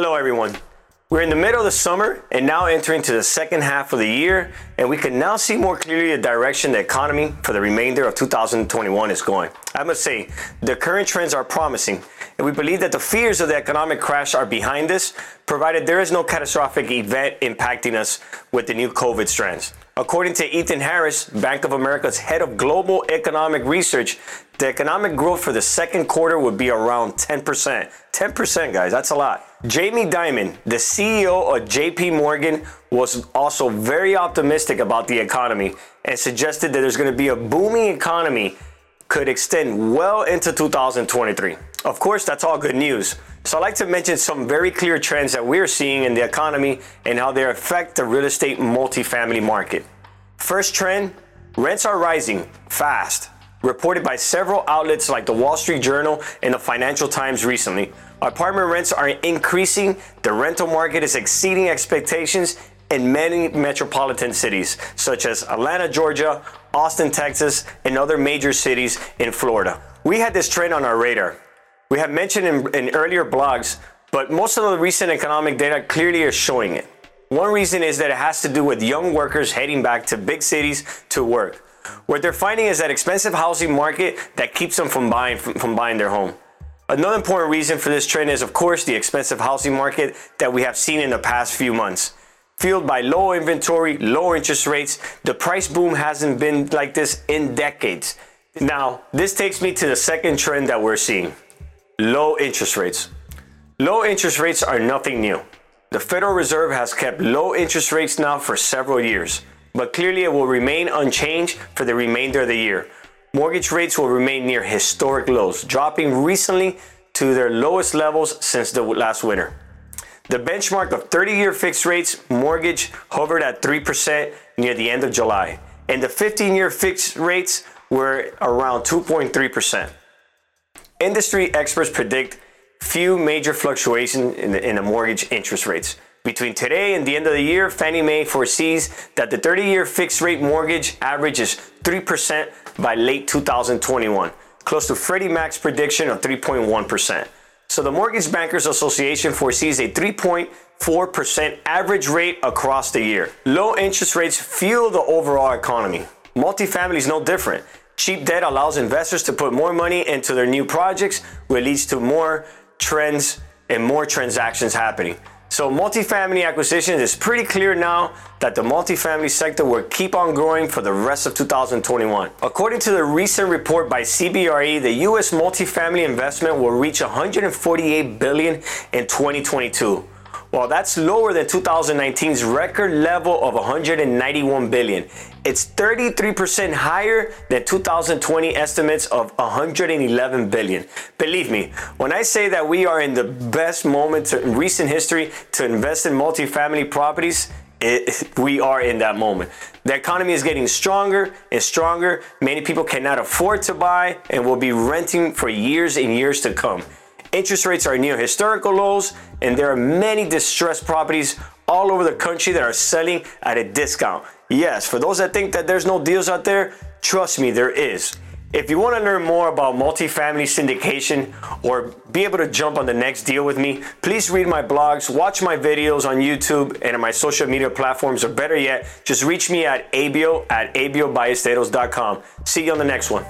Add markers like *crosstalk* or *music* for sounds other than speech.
Hello, everyone. We're in the middle of the summer and now entering to the second half of the year, and we can now see more clearly the direction the economy for the remainder of 2021 is going. I must say, the current trends are promising, and we believe that the fears of the economic crash are behind us, provided there is no catastrophic event impacting us with the new COVID strands. According to Ethan Harris, Bank of America's head of global economic research, the economic growth for the second quarter would be around 10%. 10%, guys, that's a lot. Jamie Dimon, the CEO of JP Morgan, was also very optimistic about the economy and suggested that there's going to be a booming economy could extend well into 2023. Of course, that's all good news. So I'd like to mention some very clear trends that we're seeing in the economy and how they affect the real estate multifamily market. First trend, rents are rising fast, reported by several outlets like the Wall Street Journal and the Financial Times recently. Apartment rents are increasing, the rental market is exceeding expectations in many metropolitan cities, such as Atlanta, Georgia, Austin, Texas, and other major cities in Florida. We had this trend on our radar. We have mentioned in, in earlier blogs, but most of the recent economic data clearly is showing it. One reason is that it has to do with young workers heading back to big cities to work. What they're finding is that expensive housing market that keeps them from buying from, from buying their home. Another important reason for this trend is, of course, the expensive housing market that we have seen in the past few months. Fueled by low inventory, low interest rates, the price boom hasn't been like this in decades. Now, this takes me to the second trend that we're seeing low interest rates. Low interest rates are nothing new. The Federal Reserve has kept low interest rates now for several years, but clearly it will remain unchanged for the remainder of the year. Mortgage rates will remain near historic lows, dropping recently to their lowest levels since the last winter. The benchmark of 30 year fixed rates mortgage hovered at 3% near the end of July, and the 15 year fixed rates were around 2.3%. Industry experts predict few major fluctuations in the, in the mortgage interest rates. Between today and the end of the year, Fannie Mae foresees that the 30 year fixed rate mortgage averages 3% by late 2021, close to Freddie Mac's prediction of 3.1%. So the Mortgage Bankers Association foresees a 3.4% average rate across the year. Low interest rates fuel the overall economy. Multifamily is no different. Cheap debt allows investors to put more money into their new projects, which leads to more trends and more transactions happening. So multifamily acquisitions is pretty clear now that the multifamily sector will keep on growing for the rest of 2021. According to the recent report by CBRE, the US multifamily investment will reach 148 billion in 2022 while that's lower than 2019's record level of 191 billion, it's 33% higher than 2020 estimates of 111 billion. Believe me, when I say that we are in the best moment in recent history to invest in multifamily properties, it, *laughs* we are in that moment. The economy is getting stronger and stronger. Many people cannot afford to buy and will be renting for years and years to come. Interest rates are near historical lows, and there are many distressed properties all over the country that are selling at a discount. Yes, for those that think that there's no deals out there, trust me, there is. If you want to learn more about multifamily syndication or be able to jump on the next deal with me, please read my blogs, watch my videos on YouTube and on my social media platforms, or better yet, just reach me at abio at abioballesteros.com. See you on the next one.